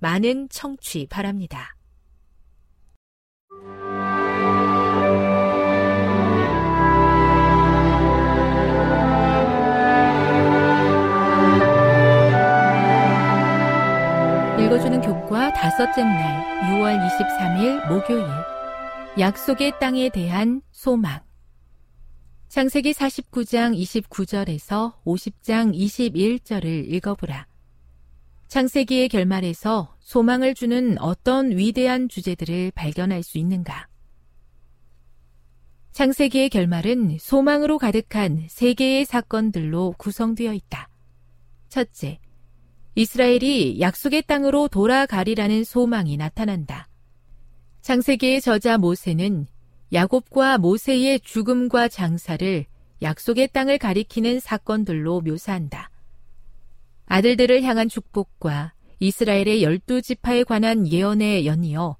많은 청취 바랍니다. 읽어주는 교과 다섯째 날 6월 23일 목요일 약속의 땅에 대한 소망 창세기 49장 29절에서 50장 21절을 읽어보라. 창세기의 결말에서 소망을 주는 어떤 위대한 주제들을 발견할 수 있는가? 창세기의 결말은 소망으로 가득한 세 개의 사건들로 구성되어 있다. 첫째, 이스라엘이 약속의 땅으로 돌아가리라는 소망이 나타난다. 창세기의 저자 모세는 야곱과 모세의 죽음과 장사를 약속의 땅을 가리키는 사건들로 묘사한다. 아들들을 향한 축복과 이스라엘의 열두 지파에 관한 예언에 연이어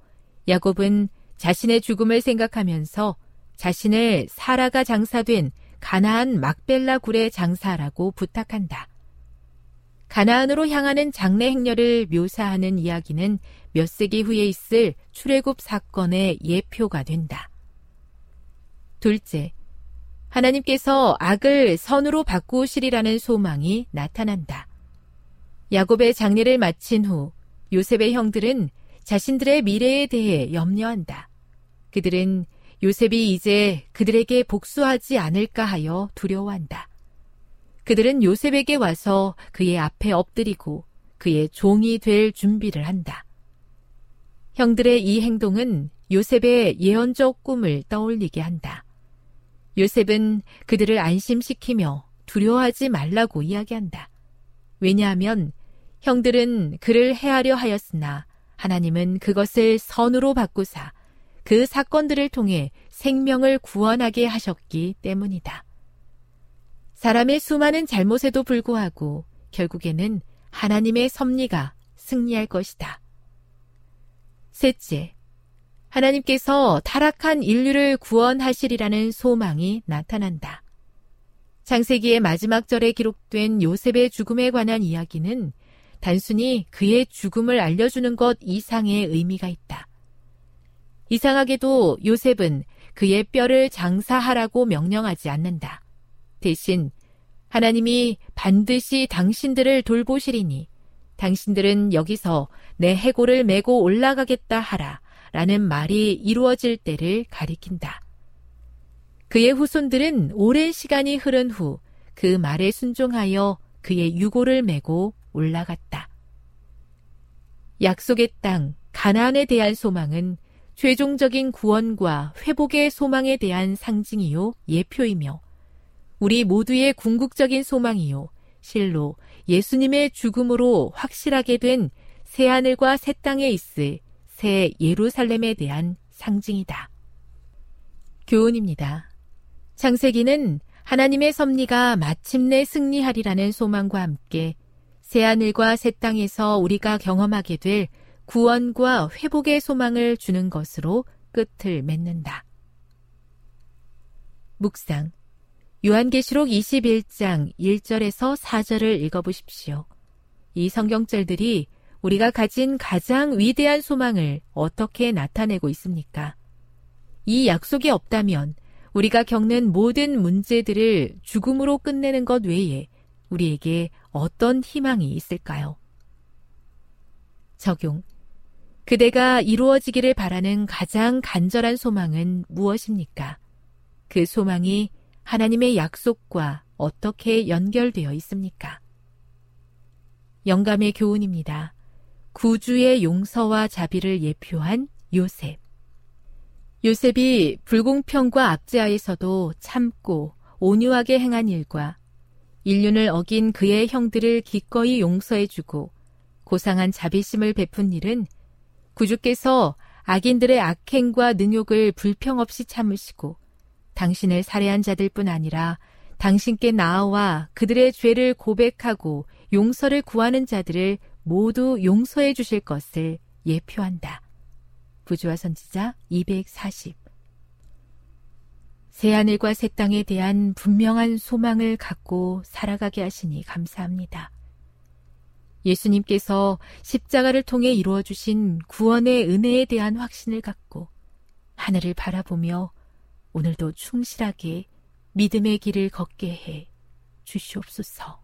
야곱은 자신의 죽음을 생각하면서 자신을 사라가 장사된 가나안 막벨라 굴의 장사라고 부탁한다. 가나안으로 향하는 장례 행렬을 묘사하는 이야기는 몇 세기 후에 있을 출애굽 사건의 예표가 된다. 둘째, 하나님께서 악을 선으로 바꾸시리라는 소망이 나타난다. 야곱의 장례를 마친 후 요셉의 형들은 자신들의 미래에 대해 염려한다. 그들은 요셉이 이제 그들에게 복수하지 않을까 하여 두려워한다. 그들은 요셉에게 와서 그의 앞에 엎드리고 그의 종이 될 준비를 한다. 형들의 이 행동은 요셉의 예언적 꿈을 떠올리게 한다. 요셉은 그들을 안심시키며 두려워하지 말라고 이야기한다. 왜냐하면 형들은 그를 해하려 하였으나 하나님은 그것을 선으로 바꾸사 그 사건들을 통해 생명을 구원하게 하셨기 때문이다. 사람의 수많은 잘못에도 불구하고 결국에는 하나님의 섭리가 승리할 것이다. 셋째, 하나님께서 타락한 인류를 구원하시리라는 소망이 나타난다. 창세기의 마지막 절에 기록된 요셉의 죽음에 관한 이야기는 단순히 그의 죽음을 알려주는 것 이상의 의미가 있다. 이상하게도 요셉은 그의 뼈를 장사하라고 명령하지 않는다. 대신 하나님이 반드시 당신들을 돌보시리니 당신들은 여기서 내 해골을 메고 올라가겠다 하라 라는 말이 이루어질 때를 가리킨다. 그의 후손들은 오랜 시간이 흐른 후 그 말에 순종하여 그의 유고를 메고 올라갔다. 약속의 땅 가나안에 대한 소망은 최종적인 구원과 회복의 소망에 대한 상징이요, 예표이며, 우리 모두의 궁극적인 소망이요, 실로 예수님의 죽음으로 확실하게 된 새 하늘과 새 땅에 있을 새 예루살렘에 대한 상징이다. 교훈입니다. 창세기는 하나님의 섭리가 마침내 승리하리라는 소망과 함께 새하늘과 새 땅에서 우리가 경험하게 될 구원과 회복의 소망을 주는 것으로 끝을 맺는다. 묵상. 요한계시록 21장 1절에서 4절을 읽어보십시오. 이 성경절들이 우리가 가진 가장 위대한 소망을 어떻게 나타내고 있습니까? 이 약속이 없다면 우리가 겪는 모든 문제들을 죽음으로 끝내는 것 외에 우리에게 어떤 희망이 있을까요? 적용. 그대가 이루어지기를 바라는 가장 간절한 소망은 무엇입니까? 그 소망이 하나님의 약속과 어떻게 연결되어 있습니까? 영감의 교훈입니다. 구주의 용서와 자비를 예표한 요셉. 요셉이 불공평과 압제하에서도 참고 온유하게 행한 일과 인륜을 어긴 그의 형들을 기꺼이 용서해주고 고상한 자비심을 베푼 일은 구주께서 악인들의 악행과 능욕을 불평 없이 참으시고 당신을 살해한 자들뿐 아니라 당신께 나아와 그들의 죄를 고백하고 용서를 구하는 자들을 모두 용서해 주실 것을 예표한다. 부조화 선지자 240 새하늘과 새 땅에 대한 분명한 소망을 갖고 살아가게 하시니 감사합니다. 예수님께서 십자가를 통해 이루어 주신 구원의 은혜에 대한 확신을 갖고 하늘을 바라보며 오늘도 충실하게 믿음의 길을 걷게 해 주시옵소서.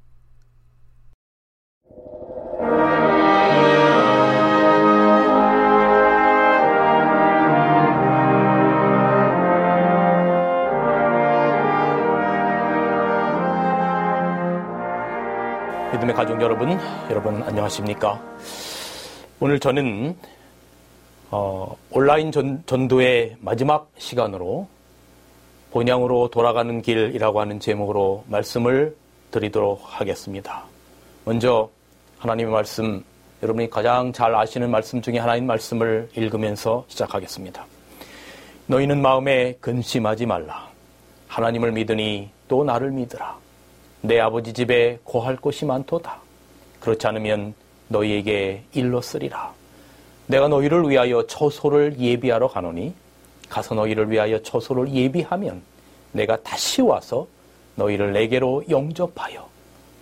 믿음의 가족 여러분, 여러분 안녕하십니까? 오늘 저는 어, 온라인 전, 전도의 마지막 시간으로 본향으로 돌아가는 길이라고 하는 제목으로 말씀을 드리도록 하겠습니다. 먼저 하나님의 말씀, 여러분이 가장 잘 아시는 말씀 중에 하나인 말씀을 읽으면서 시작하겠습니다. 너희는 마음에 근심하지 말라. 하나님을 믿으니 또 나를 믿으라. 내 아버지 집에 고할 곳이 많도다. 그렇지 않으면 너희에게 일러 쓰리라. 내가 너희를 위하여 처소를 예비하러 가노니 가서 너희를 위하여 처소를 예비하면 내가 다시 와서 너희를 내게로 영접하여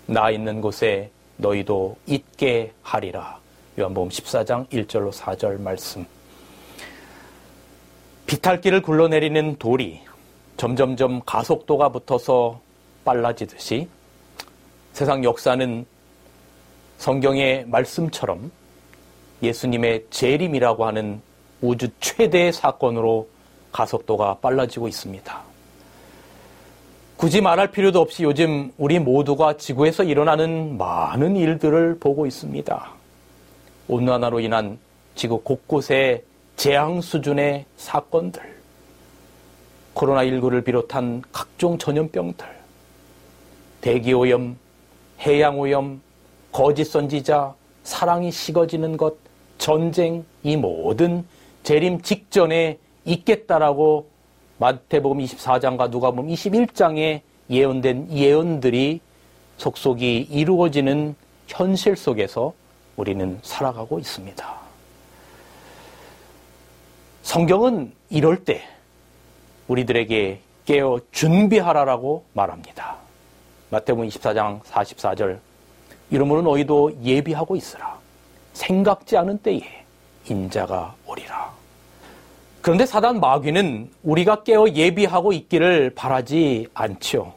나 있는 곳에 너희도 있게 하리라. 요한복음 14장 1절로 4절 말씀. 비탈길을 굴러내리는 돌이 점점점 가속도가 붙어서 빨라지듯이 세상 역사는 성경의 말씀처럼 예수님의 재림이라고 하는 우주 최대의 사건으로 가속도가 빨라지고 있습니다. 굳이 말할 필요도 없이 요즘 우리 모두가 지구에서 일어나는 많은 일들을 보고 있습니다. 온난화로 인한 지구 곳곳의 재앙 수준의 사건들, 코로나19를 비롯한 각종 전염병들, 대기오염, 해양오염, 거짓 선지자, 사랑이 식어지는 것, 전쟁, 이 모든 재림 직전에 있겠다라고 마태복음 24장과 누가복음 21장에 예언된 예언들이 속속이 이루어지는 현실 속에서 우리는 살아가고 있습니다. 성경은 이럴 때 우리들에게 깨어 준비하라라고 말합니다. 마태복음 24장 44절 이러므로 너희도 예비하고 있으라. 생각지 않은 때에 인자가 오리라. 그런데 사단 마귀는 우리가 깨어 예비하고 있기를 바라지 않죠.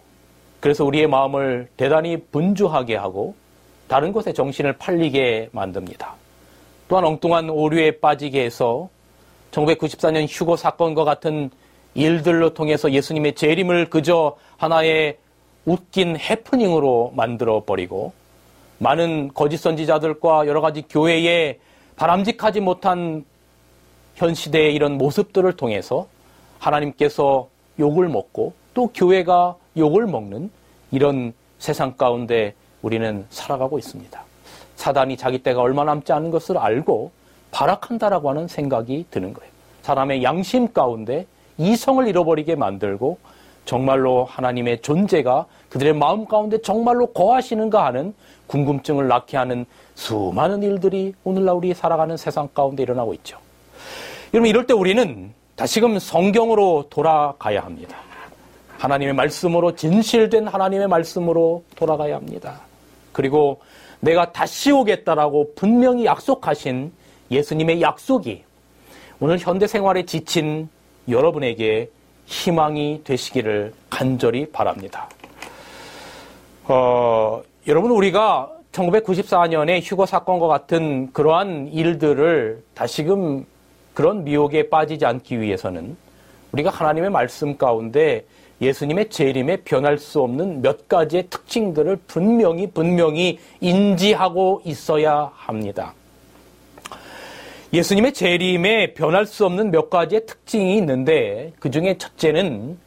그래서 우리의 마음을 대단히 분주하게 하고 다른 곳에 정신을 팔리게 만듭니다. 또한 엉뚱한 오류에 빠지게 해서 1994년 휴고 사건과 같은 일들로 통해서 예수님의 재림을 그저 하나의 웃긴 해프닝으로 만들어 버리고 많은 거짓 선지자들과 여러 가지 교회에 바람직하지 못한 현 시대의 이런 모습들을 통해서 하나님께서 욕을 먹고 또 교회가 욕을 먹는 이런 세상 가운데 우리는 살아가고 있습니다. 사단이 자기 때가 얼마 남지 않은 것을 알고 발악한다라고 하는 생각이 드는 거예요. 사람의 양심 가운데 이성을 잃어버리게 만들고 정말로 하나님의 존재가 그들의 마음 가운데 정말로 거하시는가 하는 궁금증을 낳게 하는 수많은 일들이 오늘날 우리 살아가는 세상 가운데 일어나고 있죠. 여러분 이럴 때 우리는 다시금 성경으로 돌아가야 합니다. 하나님의 말씀으로 진실된 하나님의 말씀으로 돌아가야 합니다. 그리고 내가 다시 오겠다라고 분명히 약속하신 예수님의 약속이 오늘 현대 생활에 지친 여러분에게 희망이 되시기를 간절히 바랍니다. 어, 여러분 우리가 1994년에 휴거 사건과 같은 그러한 일들을 다시금 그런 미혹에 빠지지 않기 위해서는 우리가 하나님의 말씀 가운데 예수님의 재림에 변할 수 없는 몇 가지의 특징들을 분명히 분명히 인지하고 있어야 합니다. 예수님의 재림에 변할 수 없는 몇 가지의 특징이 있는데 그 중에 첫째는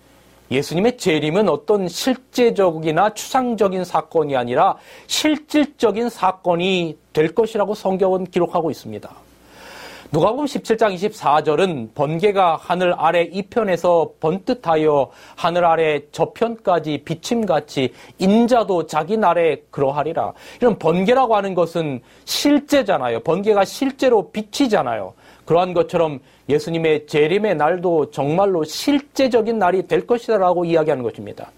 예수님의 재림은 어떤 실제적이나 추상적인 사건이 아니라 실질적인 사건이 될 것이라고 성경은 기록하고 있습니다. 누가복음 17장 24절은 번개가 하늘 아래 이편에서 번뜩하여 하늘 아래 저편까지 비침같이 인자도 자기 날에 그러하리라. 이런 번개라고 하는 것은 실제잖아요. 번개가 실제로 비치잖아요. 그러한 것처럼 예수님의 재림의 날도 정말로 실제적인 날이 될 것이다라고 이야기하는 것입니다.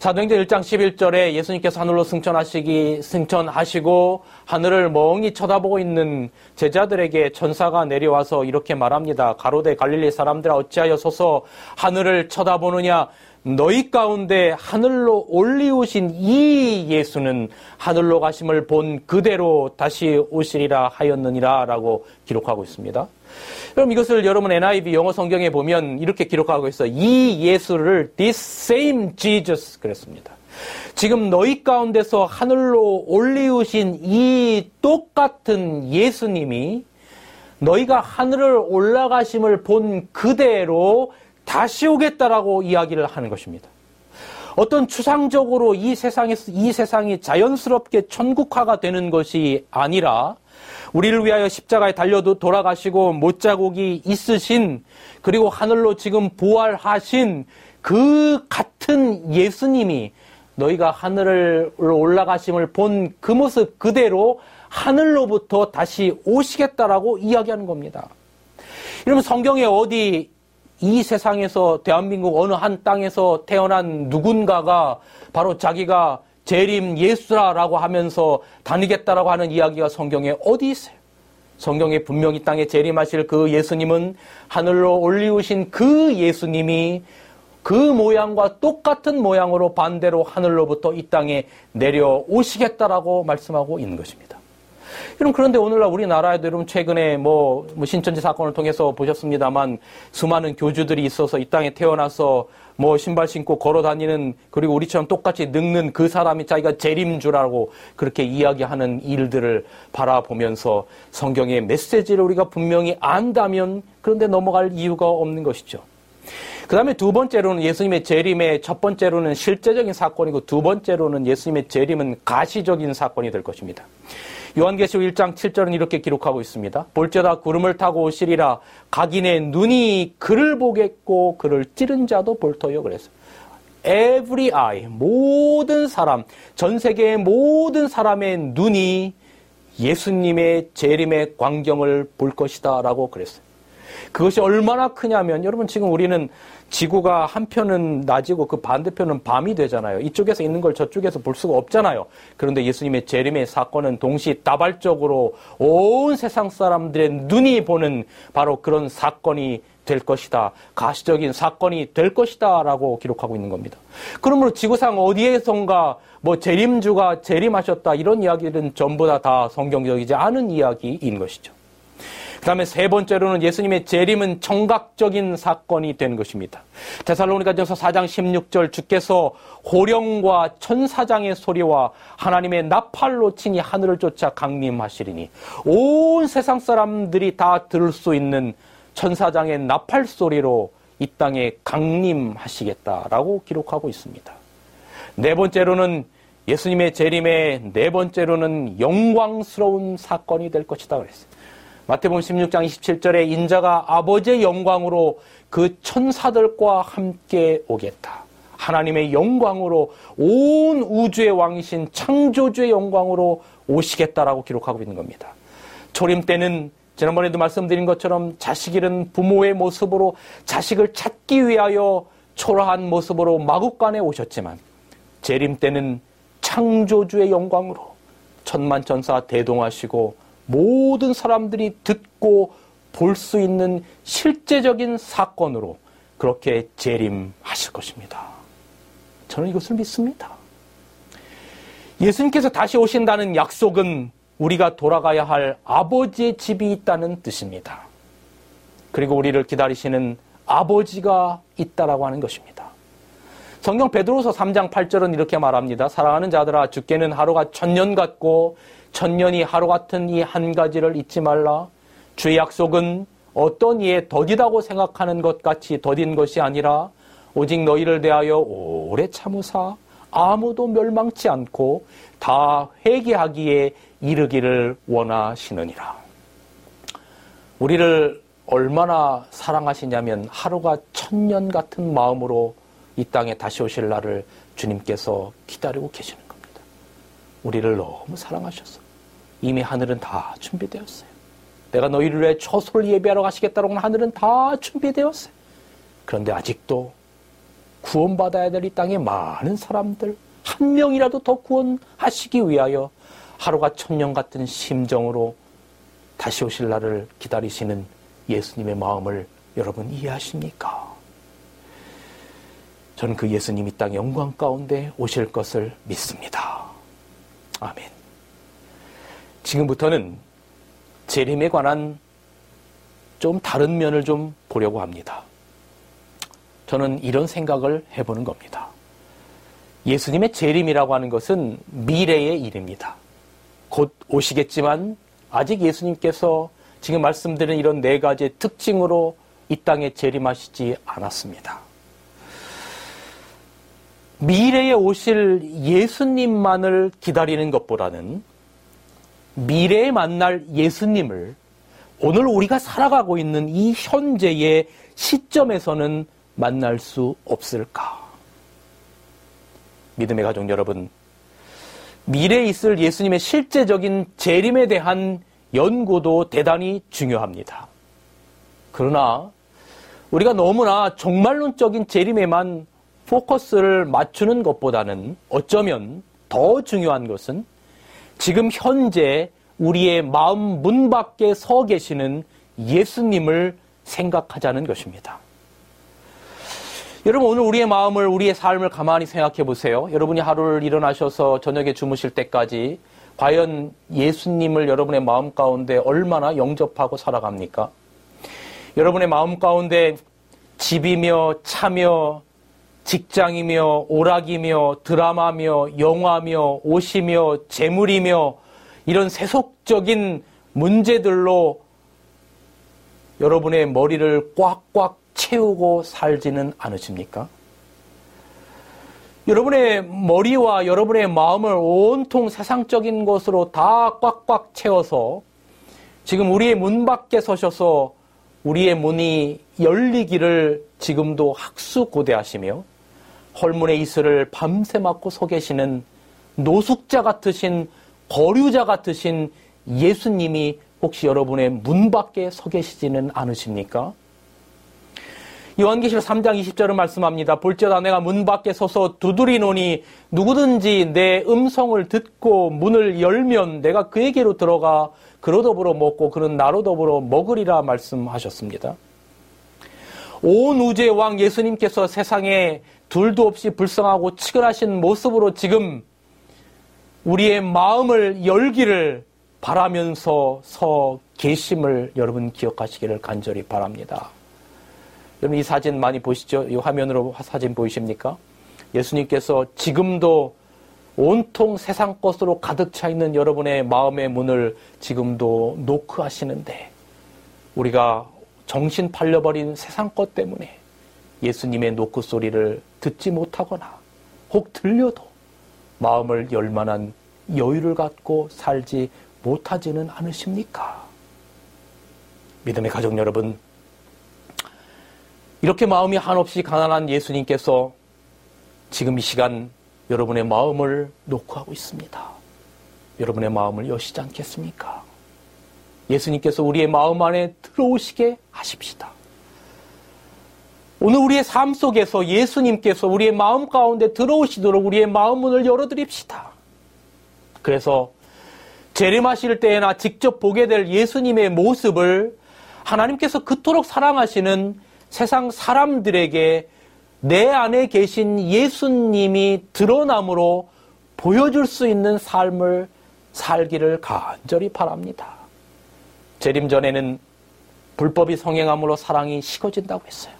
사도행전 1장 11절에 예수님께서 하늘로 승천하시기 승천하시고 하늘을 멍히 쳐다보고 있는 제자들에게 천사가 내려와서 이렇게 말합니다. 가로대 갈릴리 사람들아 어찌하여 서서 하늘을 쳐다보느냐 너희 가운데 하늘로 올리우신 이 예수는 하늘로 가심을 본 그대로 다시 오시리라 하였느니라 라고 기록하고 있습니다. 그럼 이것을 여러분 NIV 영어 성경에 보면 이렇게 기록하고 있어요. 이 예수를 this same Jesus 그랬습니다. 지금 너희 가운데서 하늘로 올리우신 이 똑같은 예수님이 너희가 하늘을 올라가심을 본 그대로 다시 오겠다라고 이야기를 하는 것입니다. 어떤 추상적으로 이 세상에서 이 세상이 자연스럽게 천국화가 되는 것이 아니라 우리를 위하여 십자가에 달려도 돌아가시고 못자국이 있으신 그리고 하늘로 지금 부활하신 그 같은 예수님이 너희가 하늘을 올라가심을 본 그 모습 그대로 하늘로부터 다시 오시겠다라고 이야기하는 겁니다. 여러분 성경에 어디 이 세상에서 대한민국 어느 한 땅에서 태어난 누군가가 바로 자기가 재림 예수라라고 하면서 다니겠다라고 하는 이야기가 성경에 어디 있어요? 성경에 분명히 땅에 재림하실 그 예수님은 하늘로 올리우신 그 예수님이 그 모양과 똑같은 모양으로 반대로 하늘로부터 이 땅에 내려오시겠다라고 말씀하고 있는 것입니다. 여러분 그런데 오늘날 우리나라에도 여러분 최근에 뭐, 뭐 신천지 사건을 통해서 보셨습니다만 수많은 교주들이 있어서 이 땅에 태어나서 뭐 신발 신고 걸어 다니는 그리고 우리처럼 똑같이 늙는 그 사람이 자기가 재림주라고 그렇게 이야기하는 일들을 바라보면서 성경의 메시지를 우리가 분명히 안다면 그런데 넘어갈 이유가 없는 것이죠. 그 다음에 두 번째로는 예수님의 재림의 첫 번째로는 실제적인 사건이고 두 번째로는 예수님의 재림은 가시적인 사건이 될 것입니다. 요한계시록 1장 7절은 이렇게 기록하고 있습니다. 볼지어다 구름을 타고 오시리라 각인의 눈이 그를 보겠고 그를 찌른 자도 볼터요 그랬어요. Every eye 모든 사람 전 세계의 모든 사람의 눈이 예수님의 재림의 광경을 볼 것이다라고 그랬어요. 그것이 얼마나 크냐면 여러분 지금 우리는 지구가 한편은 낮이고 그 반대편은 밤이 되잖아요. 이쪽에서 있는 걸 저쪽에서 볼 수가 없잖아요. 그런데 예수님의 재림의 사건은 동시 다발적으로 온 세상 사람들의 눈이 보는 바로 그런 사건이 될 것이다. 가시적인 사건이 될 것이다. 라고 기록하고 있는 겁니다. 그러므로 지구상 어디에선가 뭐 재림주가 재림하셨다. 이런 이야기들은 전부 다, 다 성경적이지 않은 이야기인 것이죠. 그 다음에 세 번째로는 예수님의 재림은 정각적인 사건이 된 것입니다. 데살로니가전서 4장 16절 주께서 호령과 천사장의 소리와 하나님의 나팔로 친히 하늘을 쫓아 강림하시리니 온 세상 사람들이 다 들을 수 있는 천사장의 나팔 소리로 이 땅에 강림하시겠다라고 기록하고 있습니다. 네 번째로는 예수님의 재림의 네 번째로는 영광스러운 사건이 될 것이다 그랬어요. 마태복음 16장 27절에 인자가 아버지의 영광으로 그 천사들과 함께 오겠다. 하나님의 영광으로 온 우주의 왕이신 창조주의 영광으로 오시겠다라고 기록하고 있는 겁니다. 초림 때는 지난번에도 말씀드린 것처럼 자식 잃은 부모의 모습으로 자식을 찾기 위하여 초라한 모습으로 마국간에 오셨지만 재림 때는 창조주의 영광으로 천만 천사 대동하시고 모든 사람들이 듣고 볼 수 있는 실제적인 사건으로 그렇게 재림하실 것입니다. 저는 이것을 믿습니다. 예수님께서 다시 오신다는 약속은 우리가 돌아가야 할 아버지의 집이 있다는 뜻입니다. 그리고 우리를 기다리시는 아버지가 있다라고 하는 것입니다. 성경 베드로서 3장 8절은 이렇게 말합니다. 사랑하는 자들아 주께는 하루가 천년 같고 천년이 하루 같은 이 한 가지를 잊지 말라. 주의 약속은 어떤 이에 더디다고 생각하는 것 같이 더딘 것이 아니라 오직 너희를 대하여 오래 참으사 아무도 멸망치 않고 다 회개하기에 이르기를 원하시느니라. 우리를 얼마나 사랑하시냐면 하루가 천년 같은 마음으로 이 땅에 다시 오실 날을 주님께서 기다리고 계시는 겁니다. 우리를 너무 사랑하셨어. 이미 하늘은 다 준비되었어요. 내가 너희를 위해 초소를 예배하러 가시겠다고 하늘은 다 준비되었어요. 그런데 아직도 구원받아야 될 이 땅에 많은 사람들, 한 명이라도 더 구원하시기 위하여 하루가 천년 같은 심정으로 다시 오실 날을 기다리시는 예수님의 마음을 여러분 이해하십니까? 저는 그 예수님 이 땅 영광 가운데 오실 것을 믿습니다. 아멘. 지금부터는 재림에 관한 좀 다른 면을 좀 보려고 합니다. 저는 이런 생각을 해보는 겁니다. 예수님의 재림이라고 하는 것은 미래의 일입니다. 곧 오시겠지만 아직 예수님께서 지금 말씀드린 이런 네 가지의 특징으로 이 땅에 재림하시지 않았습니다. 미래에 오실 예수님만을 기다리는 것보다는 미래에 만날 예수님을 오늘 우리가 살아가고 있는 이 현재의 시점에서는 만날 수 없을까? 믿음의 가족 여러분, 미래에 있을 예수님의 실제적인 재림에 대한 연구도 대단히 중요합니다. 그러나 우리가 너무나 종말론적인 재림에만 포커스를 맞추는 것보다는 어쩌면 더 중요한 것은 지금 현재 우리의 마음 문 밖에 서 계시는 예수님을 생각하자는 것입니다. 여러분 오늘 우리의 마음을 우리의 삶을 가만히 생각해 보세요. 여러분이 하루를 일어나셔서 저녁에 주무실 때까지 과연 예수님을 여러분의 마음 가운데 얼마나 영접하고 살아갑니까? 여러분의 마음 가운데 집이며 차며 직장이며 오락이며 드라마며 영화며 옷이며 재물이며 이런 세속적인 문제들로 여러분의 머리를 꽉꽉 채우고 살지는 않으십니까? 여러분의 머리와 여러분의 마음을 온통 세상적인 것으로 다 꽉꽉 채워서 지금 우리의 문 밖에 서셔서 우리의 문이 열리기를 지금도 학수 고대하시며 헐문의 이슬을 밤새 맞고 서 계시는 노숙자 같으신 거류자 같으신 예수님이 혹시 여러분의 문 밖에 서 계시지는 않으십니까? 요한계시록 3장 20절은 말씀합니다. 볼지어다 내가 문 밖에 서서 두드리노니 누구든지 내 음성을 듣고 문을 열면 내가 그에게로 들어가 그로 더불어 먹고 그는 나로 더불어 먹으리라 말씀하셨습니다. 온 우주의 왕 예수님께서 세상에 둘도 없이 불쌍하고 치근하신 모습으로 지금 우리의 마음을 열기를 바라면서 서 계심을 여러분 기억하시기를 간절히 바랍니다. 여러분 이 사진 많이 보시죠? 이 화면으로 사진 보이십니까? 예수님께서 지금도 온통 세상 것으로 가득 차 있는 여러분의 마음의 문을 지금도 노크하시는데 우리가 정신 팔려버린 세상 것 때문에 예수님의 노크 소리를 듣지 못하거나 혹 들려도 마음을 열만한 여유를 갖고 살지 못하지는 않으십니까? 믿음의 가족 여러분, 이렇게 마음이 한없이 가난한 예수님께서 지금 이 시간 여러분의 마음을 녹화하고 있습니다. 여러분의 마음을 여시지 않겠습니까? 예수님께서 우리의 마음 안에 들어오시게 하십시다. 오늘 우리의 삶 속에서 예수님께서 우리의 마음 가운데 들어오시도록 우리의 마음 문을 열어드립시다. 그래서 재림하실 때에나 직접 보게 될 예수님의 모습을 하나님께서 그토록 사랑하시는 세상 사람들에게 내 안에 계신 예수님이 드러남으로 보여줄 수 있는 삶을 살기를 간절히 바랍니다. 재림 전에는 불법이 성행함으로 사랑이 식어진다고 했어요.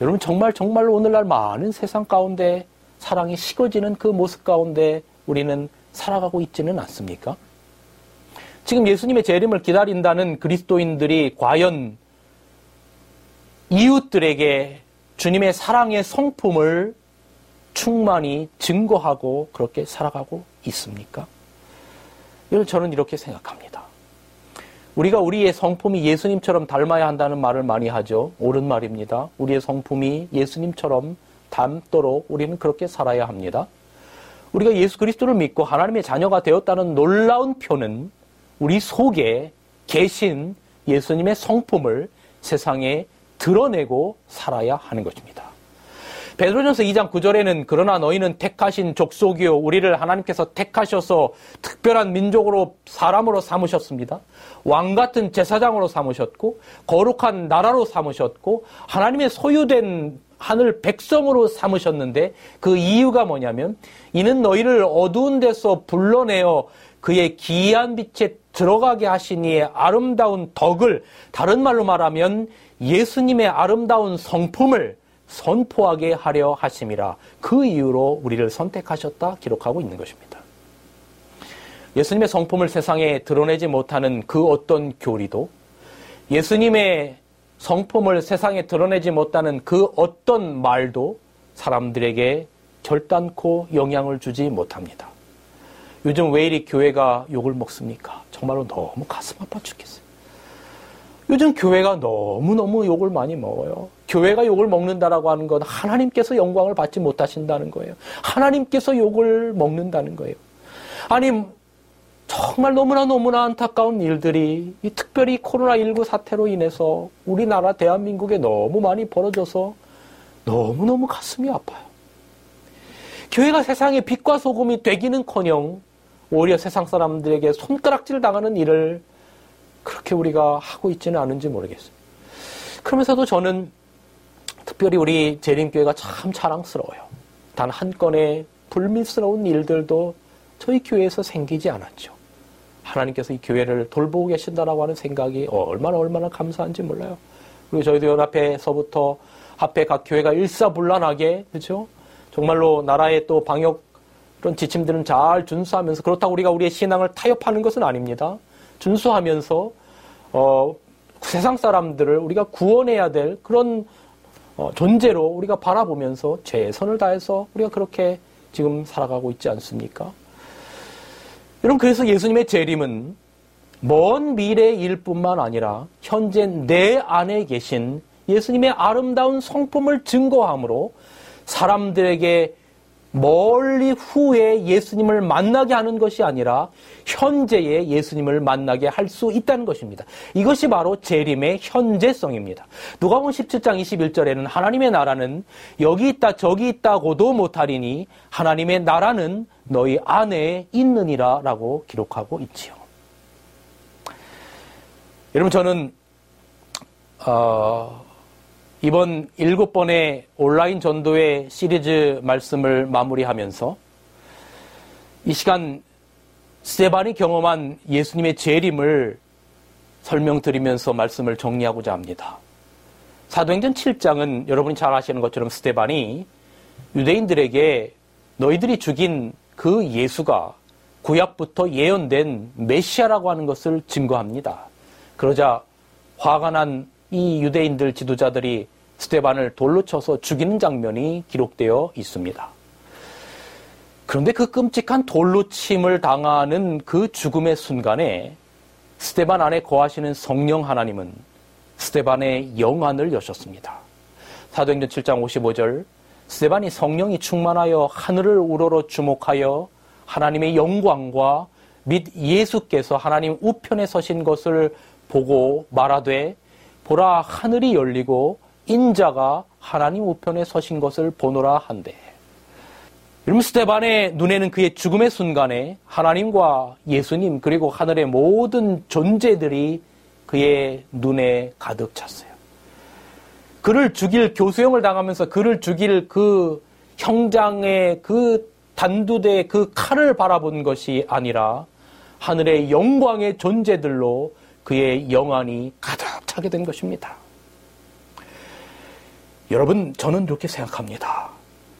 여러분 정말 정말 오늘날 많은 세상 가운데 사랑이 식어지는 그 모습 가운데 우리는 살아가고 있지는 않습니까? 지금 예수님의 재림을 기다린다는 그리스도인들이 과연 이웃들에게 주님의 사랑의 성품을 충만히 증거하고 그렇게 살아가고 있습니까? 저는 이렇게 생각합니다. 우리가 우리의 성품이 예수님처럼 닮아야 한다는 말을 많이 하죠. 옳은 말입니다. 우리의 성품이 예수님처럼 닮도록 우리는 그렇게 살아야 합니다. 우리가 예수 그리스도를 믿고 하나님의 자녀가 되었다는 놀라운 표는 우리 속에 계신 예수님의 성품을 세상에 드러내고 살아야 하는 것입니다. 베드로전서 2장 9절에는 그러나 너희는 택하신 족속이요 우리를 하나님께서 택하셔서 특별한 민족으로 사람으로 삼으셨습니다. 왕 같은 제사장으로 삼으셨고 거룩한 나라로 삼으셨고 하나님의 소유된 하늘 백성으로 삼으셨는데 그 이유가 뭐냐면 이는 너희를 어두운 데서 불러내어 그의 기이한 빛에 들어가게 하시니의 아름다운 덕을 다른 말로 말하면 예수님의 아름다운 성품을 선포하게 하려 하심이라 그 이유로 우리를 선택하셨다 기록하고 있는 것입니다. 예수님의 성품을 세상에 드러내지 못하는 그 어떤 교리도 예수님의 성품을 세상에 드러내지 못하는 그 어떤 말도 사람들에게 결단코 영향을 주지 못합니다. 요즘 왜 이리 교회가 욕을 먹습니까? 정말로 너무 가슴 아파 죽겠어요. 요즘 교회가 너무너무 욕을 많이 먹어요. 교회가 욕을 먹는다라고 하는 건 하나님께서 영광을 받지 못하신다는 거예요. 하나님께서 욕을 먹는다는 거예요. 아니, 정말 너무나 너무나 안타까운 일들이 특별히 코로나19 사태로 인해서 우리나라 대한민국에 너무 많이 벌어져서 너무너무 가슴이 아파요. 교회가 세상의 빛과 소금이 되기는 커녕 오히려 세상 사람들에게 손가락질 당하는 일을 그렇게 우리가 하고 있지는 않은지 모르겠어요. 그러면서도 저는 특별히 우리 재림교회가 참 자랑스러워요. 단 한 건의 불미스러운 일들도 저희 교회에서 생기지 않았죠. 하나님께서 이 교회를 돌보고 계신다라고 하는 생각이 얼마나 얼마나 감사한지 몰라요. 그리고 저희도 연합회에서부터 합회 각 교회가 일사불란하게 그렇죠? 정말로 나라의 또 방역 그런 지침들은 잘 준수하면서 그렇다고 우리가 우리의 신앙을 타협하는 것은 아닙니다. 준수하면서 어, 세상 사람들을 우리가 구원해야 될 그런 어, 존재로 우리가 바라보면서 최선을 다해서 우리가 그렇게 지금 살아가고 있지 않습니까? 여러분 그래서 예수님의 재림은 먼 미래일 뿐만 아니라 현재 내 안에 계신 예수님의 아름다운 성품을 증거함으로 사람들에게 멀리 후에 예수님을 만나게 하는 것이 아니라 현재의 예수님을 만나게 할 수 있다는 것입니다. 이것이 바로 재림의 현재성입니다. 누가복음 17장 21절에는 하나님의 나라는 여기 있다 저기 있다고도 못하리니 하나님의 나라는 너희 안에 있느니라라고 기록하고 있지요. 여러분 저는 어, 이번 일곱 번의 온라인 전도의 시리즈 말씀을 마무리하면서 이 시간 스테반이 경험한 예수님의 재림을 설명드리면서 말씀을 정리하고자 합니다. 사도행전 7장은 여러분이 잘 아시는 것처럼 스테반이 유대인들에게 너희들이 죽인 그 예수가 구약부터 예언된 메시아라고 하는 것을 증거합니다. 그러자 화가 난 이 유대인들 지도자들이 스테반을 돌로 쳐서 죽이는 장면이 기록되어 있습니다. 그런데 그 끔찍한 돌로 침을 당하는 그 죽음의 순간에 스테반 안에 거하시는 성령 하나님은 스테반의 영안을 여셨습니다. 사도행전 7장 55절 스테반이 성령이 충만하여 하늘을 우러러 주목하여 하나님의 영광과 및 예수께서 하나님 우편에 서신 것을 보고 말하되 보라 하늘이 열리고 인자가 하나님 우편에 서신 것을 보노라 한대. 여러분 스테반의 눈에는 그의 죽음의 순간에 하나님과 예수님 그리고 하늘의 모든 존재들이 그의 눈에 가득 찼어요. 그를 죽일 교수형을 당하면서 그를 죽일 그 형장의 그 단두대 그 칼을 바라본 것이 아니라 하늘의 영광의 존재들로 그의 영안이 가득 차게 된 것입니다. 여러분, 저는 이렇게 생각합니다.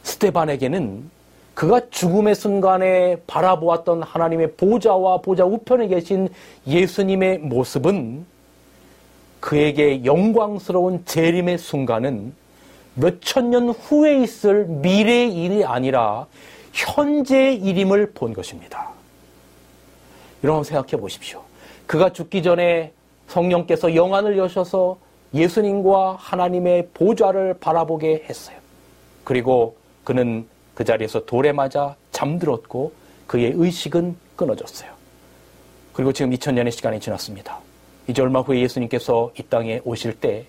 스테반에게는 그가 죽음의 순간에 바라보았던 하나님의 보좌와 보좌 우편에 계신 예수님의 모습은 그에게 영광스러운 재림의 순간은 몇 천 년 후에 있을 미래의 일이 아니라 현재의 일임을 본 것입니다. 여러분 생각해 보십시오. 그가 죽기 전에 성령께서 영안을 여셔서 예수님과 하나님의 보좌를 바라보게 했어요. 그리고 그는 그 자리에서 돌에 맞아 잠들었고 그의 의식은 끊어졌어요. 그리고 지금 2000년의 시간이 지났습니다. 이제 얼마 후에 예수님께서 이 땅에 오실 때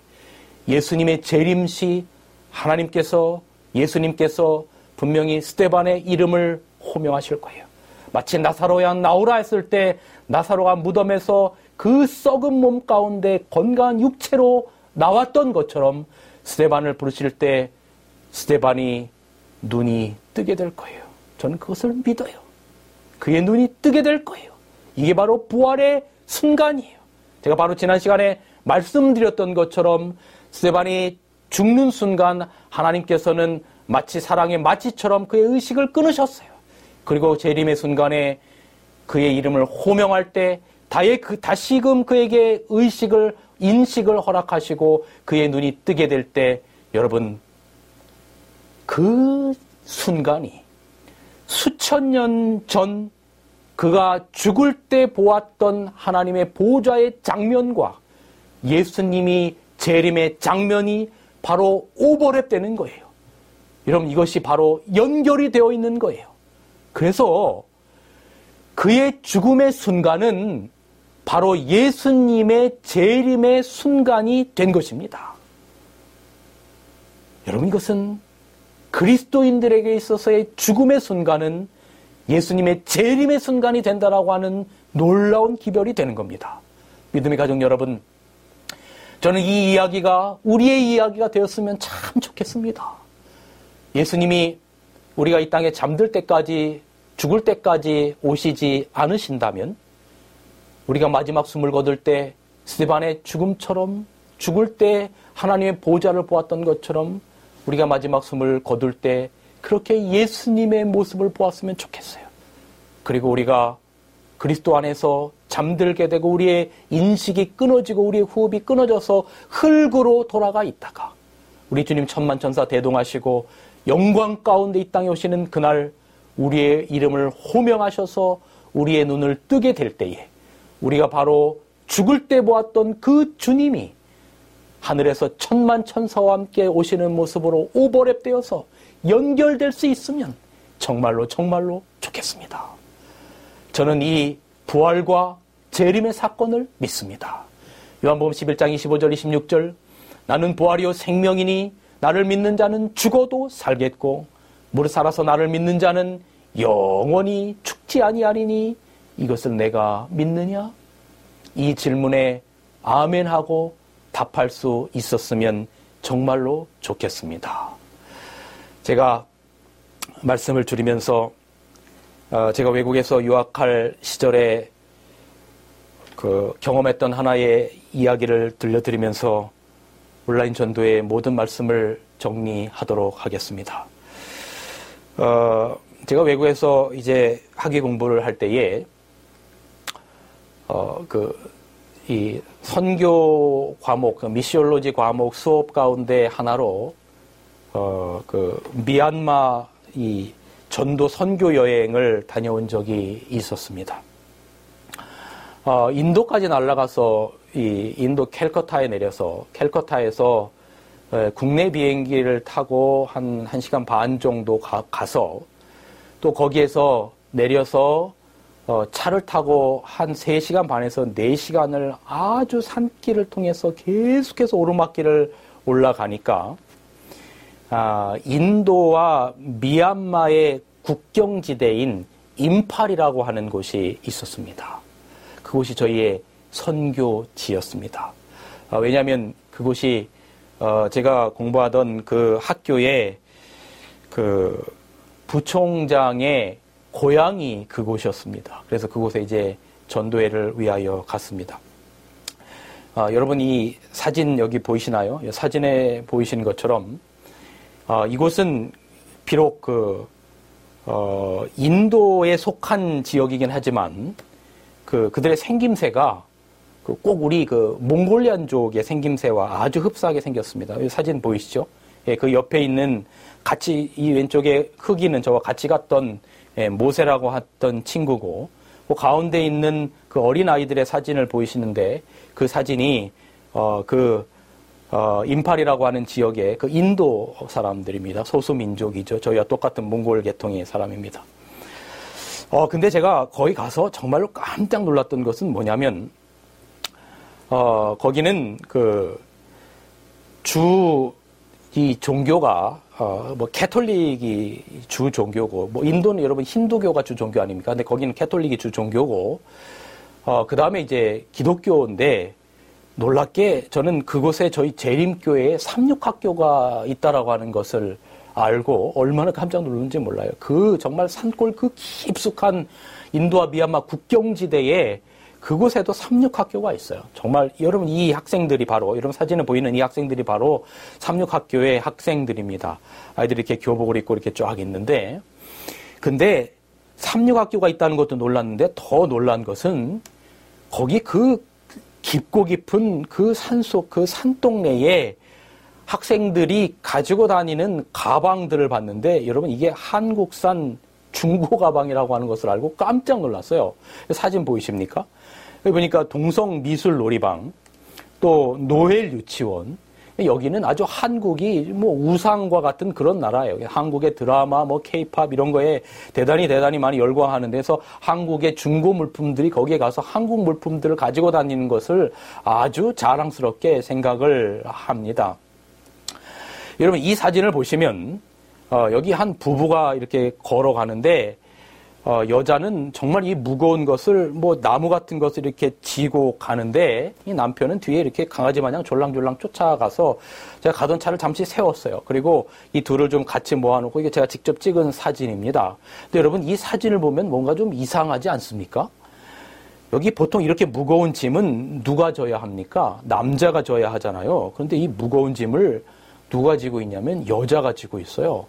예수님의 재림시 하나님께서 예수님께서 분명히 스테반의 이름을 호명하실 거예요. 마치 나사로야 나오라 했을 때 나사로가 무덤에서 그 썩은 몸 가운데 건강한 육체로 나왔던 것처럼 스테반을 부르실 때 스테반이 눈이 뜨게 될 거예요. 저는 그것을 믿어요. 그의 눈이 뜨게 될 거예요. 이게 바로 부활의 순간이에요. 제가 바로 지난 시간에 말씀드렸던 것처럼 스테반이 죽는 순간 하나님께서는 마치 사랑의 마치처럼 그의 의식을 끊으셨어요. 그리고 재림의 순간에 그의 이름을 호명할 때 다의 그 다시금 그에게 의식을 인식을 허락하시고 그의 눈이 뜨게 될 때 여러분 그 순간이 수천 년 전 그가 죽을 때 보았던 하나님의 보좌의 장면과 예수님이 재림의 장면이 바로 오버랩되는 거예요. 여러분 이것이 바로 연결이 되어 있는 거예요. 그래서 그의 죽음의 순간은 바로 예수님의 재림의 순간이 된 것입니다. 여러분 이것은 그리스도인들에게 있어서의 죽음의 순간은 예수님의 재림의 순간이 된다라고 하는 놀라운 기별이 되는 겁니다. 믿음의 가족 여러분, 저는 이 이야기가 우리의 이야기가 되었으면 참 좋겠습니다. 예수님이 우리가 이 땅에 잠들 때까지 죽을 때까지 오시지 않으신다면 우리가 마지막 숨을 거둘 때 스테반의 죽음처럼 죽을 때 하나님의 보좌를 보았던 것처럼 우리가 마지막 숨을 거둘 때 그렇게 예수님의 모습을 보았으면 좋겠어요. 그리고 우리가 그리스도 안에서 잠들게 되고 우리의 인식이 끊어지고 우리의 호흡이 끊어져서 흙으로 돌아가 있다가 우리 주님 천만 천사 대동하시고 영광 가운데 이 땅에 오시는 그날 우리의 이름을 호명하셔서 우리의 눈을 뜨게 될 때에 우리가 바로 죽을 때 보았던 그 주님이 하늘에서 천만 천사와 함께 오시는 모습으로 오버랩되어서 연결될 수 있으면 정말로 정말로 좋겠습니다. 저는 이 부활과 재림의 사건을 믿습니다. 요한복음 11장 25절 26절 나는 부활이요 생명이니 나를 믿는 자는 죽어도 살겠고 무릇 살아서 나를 믿는 자는 영원히 죽지 아니하리니 이것을 내가 믿느냐? 이 질문에 아멘 하고 답할 수 있었으면 정말로 좋겠습니다. 제가 말씀을 줄이면서 어, 제가 외국에서 유학할 시절에 그 경험했던 하나의 이야기를 들려드리면서 온라인 전도의 모든 말씀을 정리하도록 하겠습니다. 어, 제가 외국에서 이제 학위 공부를 할 때에 어, 그, 이 선교 과목, 그 미시올로지 과목 수업 가운데 하나로 어, 그 미얀마 이 전도 선교 여행을 다녀온 적이 있었습니다. 어, 인도까지 날아가서 이 인도 캘커타에 내려서 캘커타에서 에, 국내 비행기를 타고 한 1시간 반 정도 가, 서또 거기에서 내려서 어, 차를 타고 한 3시간 반에서 4시간을 아주 산길을 통해서 계속해서 오르막길을 올라가니까 아, 인도와 미얀마의 국경지대인 임팔이라고 하는 곳이 있었습니다. 그곳이 저희의 선교지였습니다. 아, 왜냐하면 그곳이 어, 제가 공부하던 그 학교의 그 부총장의 고향이 그곳이었습니다. 그래서 그곳에 이제 전도회를 위하여 갔습니다. 아, 여러분 이 사진 여기 보이시나요? 사진에 보이시는 것처럼 아, 이곳은 비록 그 어, 인도에 속한 지역이긴 하지만 그 그들의 생김새가 그 꼭 우리 그 몽골리안족의 생김새와 아주 흡사하게 생겼습니다. 이 사진 보이시죠? 예, 그 옆에 있는 같이 이 왼쪽에 흑인은 저와 같이 갔던 예, 모세라고 했던 친구고 그 가운데 있는 그 어린 아이들의 사진을 보이시는데 그 사진이 어 그 어, 임팔이라고 하는 지역의 그 인도 사람들입니다. 소수 민족이죠. 저희와 똑같은 몽골 계통의 사람입니다. 어, 근데 제가 거기 가서 정말로 깜짝 놀랐던 것은 뭐냐면, 어, 거기는 그, 주, 이 종교가, 어, 뭐, 캐톨릭이 주 종교고, 뭐, 인도는 여러분 힌두교가 주 종교 아닙니까? 근데 거기는 캐톨릭이 주 종교고, 어, 그 다음에 이제 기독교인데, 놀랍게 저는 그곳에 저희 재림교회에 삼육학교가 있다라고 하는 것을 알고 얼마나 깜짝 놀랐는지 몰라요. 그 정말 산골 그 깊숙한 인도와 미얀마 국경지대에 그곳에도 삼육학교가 있어요. 정말 여러분 이 학생들이 바로 여러분 사진에 보이는 이 학생들이 바로 삼육학교의 학생들입니다. 아이들이 이렇게 교복을 입고 이렇게 쫙 있는데 근데 삼육학교가 있다는 것도 놀랐는데 더 놀란 것은 거기 그 깊고 깊은 그 산속, 그 산동네에 학생들이 가지고 다니는 가방들을 봤는데 여러분 이게 한국산 중고 가방이라고 하는 것을 알고 깜짝 놀랐어요. 사진 보이십니까? 여기 보니까 동성 미술 놀이방, 또 노엘 유치원, 여기는 아주 한국이 뭐 우상과 같은 그런 나라예요. 한국의 드라마, 뭐 케이팝 이런 거에 대단히 대단히 많이 열광하는 데서 한국의 중고 물품들이 거기에 가서 한국 물품들을 가지고 다니는 것을 아주 자랑스럽게 생각을 합니다. 여러분 이 사진을 보시면 어, 여기 한 부부가 이렇게 걸어가는데 어, 여자는 정말 이 무거운 것을 뭐 나무 같은 것을 이렇게 지고 가는데 이 남편은 뒤에 이렇게 강아지 마냥 졸랑졸랑 쫓아가서 제가 가던 차를 잠시 세웠어요. 그리고 이 둘을 좀 같이 모아놓고 이게 제가 직접 찍은 사진입니다. 근데 여러분 이 사진을 보면 뭔가 좀 이상하지 않습니까? 여기 보통 이렇게 무거운 짐은 누가 져야 합니까? 남자가 져야 하잖아요. 그런데 이 무거운 짐을 누가 지고 있냐면 여자가 지고 있어요.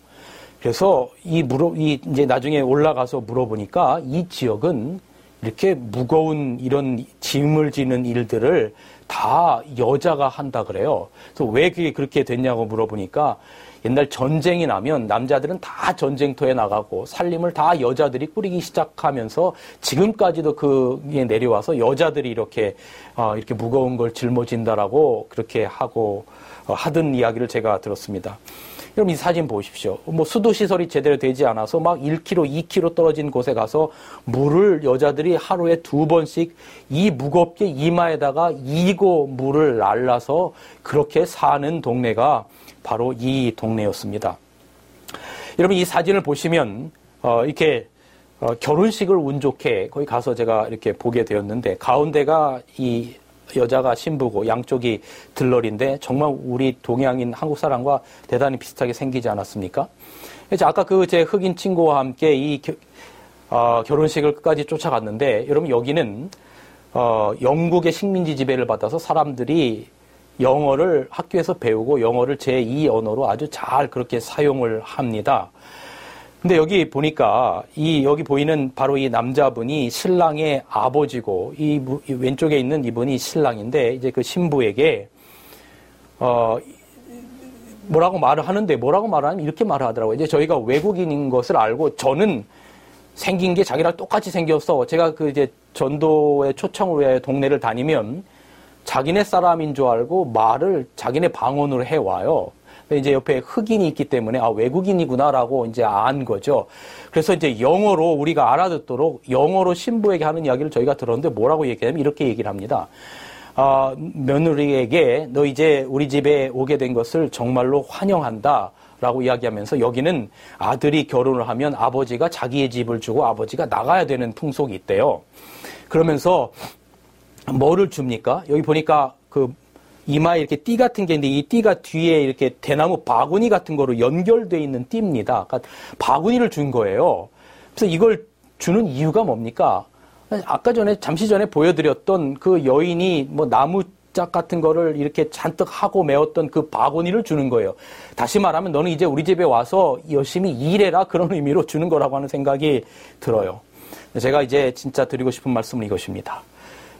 그래서 이 물어 이 이제 나중에 올라가서 물어보니까 이 지역은 이렇게 무거운 이런 짐을 지는 일들을 다 여자가 한다 그래요. 그래서 왜 그게 그렇게 됐냐고 물어보니까 옛날 전쟁이 나면 남자들은 다 전쟁터에 나가고 살림을 다 여자들이 꾸리기 시작하면서 지금까지도 그게 내려와서 여자들이 이렇게 어, 이렇게 무거운 걸 짊어진다라고 그렇게 하고 어, 하던 이야기를 제가 들었습니다. 그럼 이 사진 보십시오. 뭐 수도 시설이 제대로 되지 않아서 막 1km, 2km 떨어진 곳에 가서 물을 여자들이 하루에 두 번씩 이 무겁게 이마에다가 이고 물을 날라서 그렇게 사는 동네가 바로 이 동네였습니다. 여러분 이 사진을 보시면 어, 이렇게 어, 결혼식을 운 좋게 거기 가서 제가 이렇게 보게 되었는데 가운데가 이 여자가 신부고 양쪽이 들러리인데 정말 우리 동양인 한국 사람과 대단히 비슷하게 생기지 않았습니까? 그래서 아까 그 제 흑인 친구와 함께 이 겨, 어, 결혼식을 끝까지 쫓아갔는데 여러분 여기는 어, 영국의 식민지 지배를 받아서 사람들이 영어를 학교에서 배우고 영어를 제2 언어로 아주 잘 그렇게 사용을 합니다. 근데 여기 보니까 이 여기 보이는 바로 이 남자분이 신랑의 아버지고 이, 이 왼쪽에 있는 이분이 신랑인데 이제 그 신부에게 어 뭐라고 말을 하는데 뭐라고 말하면 이렇게 말을 하더라고요. 이제 저희가 외국인인 것을 알고 저는 생긴 게 자기랑 똑같이 생겨서 제가 그 이제 전도의 초청을 위해 동네를 다니면 자기네 사람인 줄 알고 말을 자기네 방언으로 해와요. 이제 옆에 흑인이 있기 때문에 아 외국인이구나라고 이제 안 거죠. 그래서 이제 영어로 우리가 알아듣도록 영어로 신부에게 하는 이야기를 저희가 들었는데 뭐라고 얘기하면 이렇게 얘기를 합니다. 아, 며느리에게 너 이제 우리 집에 오게 된 것을 정말로 환영한다. 라고 이야기하면서 여기는 아들이 결혼을 하면 아버지가 자기의 집을 주고 아버지가 나가야 되는 풍속이 있대요. 그러면서 뭐를 줍니까? 여기 보니까 그 이마에 이렇게 띠 같은 게 있는데 이 띠가 뒤에 이렇게 대나무 바구니 같은 거로 연결되어 있는 띠입니다. 그러니까 바구니를 준 거예요. 그래서 이걸 주는 이유가 뭡니까? 아까 전에 잠시 전에 보여드렸던 그 여인이 뭐 나무 짝 같은 거를 이렇게 잔뜩 하고 메웠던 그 바구니를 주는 거예요. 다시 말하면 너는 이제 우리 집에 와서 열심히 일해라 그런 의미로 주는 거라고 하는 생각이 들어요. 제가 이제 진짜 드리고 싶은 말씀은 이것입니다.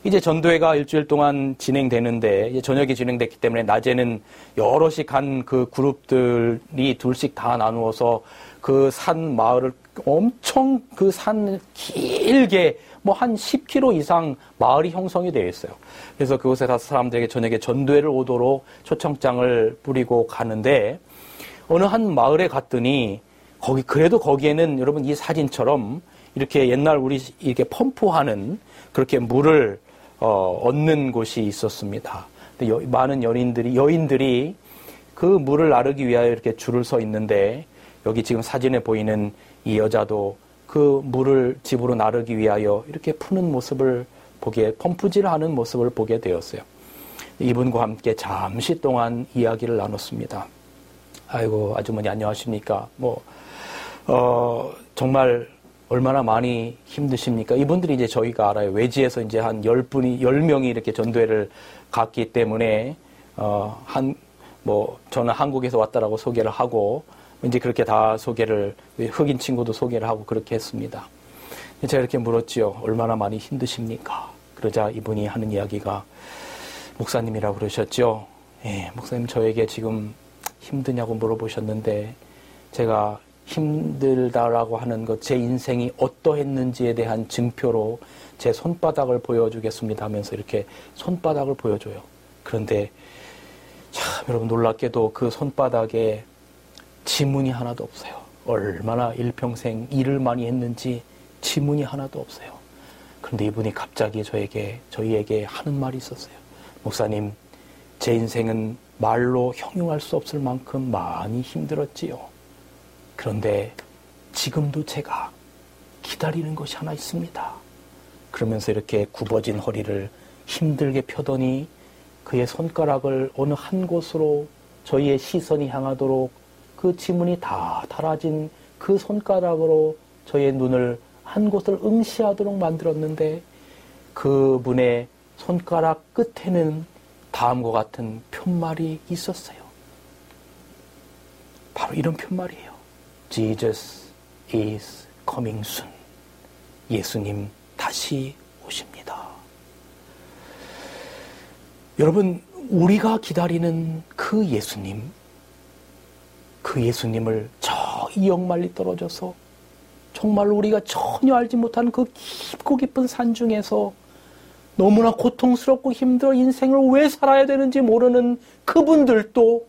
이제 전도회가 일주일 동안 진행되는데 저녁에 진행됐기 때문에 낮에는 여럿이 간 그 그룹들이 둘씩 다 나누어서 그 산 마을을 엄청 그 산 길게 뭐 한 10km 이상 마을이 형성이 되어 있어요. 그래서 그곳에 가서 사람들에게 저녁에 전도회를 오도록 초청장을 뿌리고 가는데 어느 한 마을에 갔더니 거기 그래도 거기에는 여러분 이 사진처럼 이렇게 옛날 우리 이렇게 펌프하는 그렇게 물을 어, 얻는 곳이 있었습니다. 여, 많은 연인들이 여인들이 그 물을 나르기 위하여 이렇게 줄을 서 있는데 여기 지금 사진에 보이는 이 여자도 그 물을 집으로 나르기 위하여 이렇게 푸는 모습을 보게 펌프질하는 모습을 보게 되었어요. 이분과 함께 잠시 동안 이야기를 나눴습니다. 아이고 아주머니 안녕하십니까? 뭐 어, 정말 얼마나 많이 힘드십니까? 이분들이 이제 저희가 알아요. 외지에서 이제 한 10분이, 10명이 이렇게 전도회를 갔기 때문에, 어, 한, 뭐, 저는 한국에서 왔다라고 소개를 하고, 이제 그렇게 다 소개를, 흑인 친구도 소개를 하고 그렇게 했습니다. 제가 이렇게 물었지요. 얼마나 많이 힘드십니까? 그러자 이분이 하는 이야기가, 목사님이라고 그러셨죠. 예, 목사님 저에게 지금 힘드냐고 물어보셨는데, 제가 힘들다라고 하는 것, 제 인생이 어떠했는지에 대한 증표로 제 손바닥을 보여주겠습니다 하면서 이렇게 손바닥을 보여줘요. 그런데 참 여러분 놀랍게도 그 손바닥에 지문이 하나도 없어요. 얼마나 일평생 일을 많이 했는지 지문이 하나도 없어요. 그런데 이분이 갑자기 저에게, 저희에게 하는 말이 있었어요. 목사님, 제 인생은 말로 형용할 수 없을 만큼 많이 힘들었지요. 그런데 지금도 제가 기다리는 것이 하나 있습니다. 그러면서 이렇게 굽어진 허리를 힘들게 펴더니 그의 손가락을 어느 한 곳으로 저희의 시선이 향하도록 그 지문이 다 달아진 그 손가락으로 저희의 눈을 한 곳을 응시하도록 만들었는데 그분의 손가락 끝에는 다음과 같은 편말이 있었어요. 바로 이런 편말이에요. Jesus is coming soon. 예수님 다시 오십니다. 여러분, 우리가 기다리는 그 예수님, 그 예수님을 저 이역 말리 떨어져서 정말 우리가 전혀 알지 못한 그 깊고 깊은 산 중에서 너무나 고통스럽고 힘들어 인생을 왜 살아야 되는지 모르는 그분들도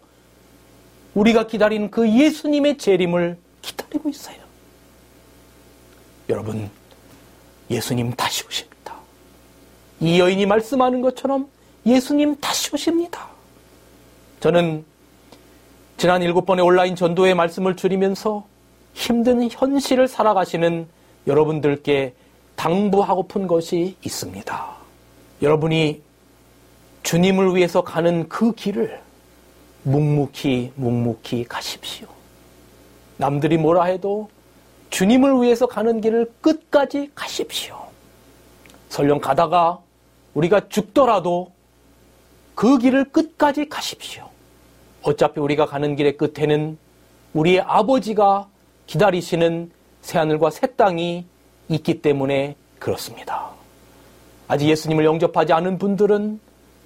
우리가 기다리는 그 예수님의 재림을 기다리고 있어요. 여러분, 예수님 다시 오십니다. 이 여인이 말씀하는 것처럼 예수님 다시 오십니다. 저는 지난 일곱 번의 온라인 전도의 말씀을 줄이면서 힘든 현실을 살아가시는 여러분들께 당부하고픈 것이 있습니다. 여러분이 주님을 위해서 가는 그 길을 묵묵히 묵묵히 가십시오. 남들이 뭐라 해도 주님을 위해서 가는 길을 끝까지 가십시오. 설령 가다가 우리가 죽더라도 그 길을 끝까지 가십시오. 어차피 우리가 가는 길의 끝에는 우리의 아버지가 기다리시는 새하늘과 새 땅이 있기 때문에 그렇습니다. 아직 예수님을 영접하지 않은 분들은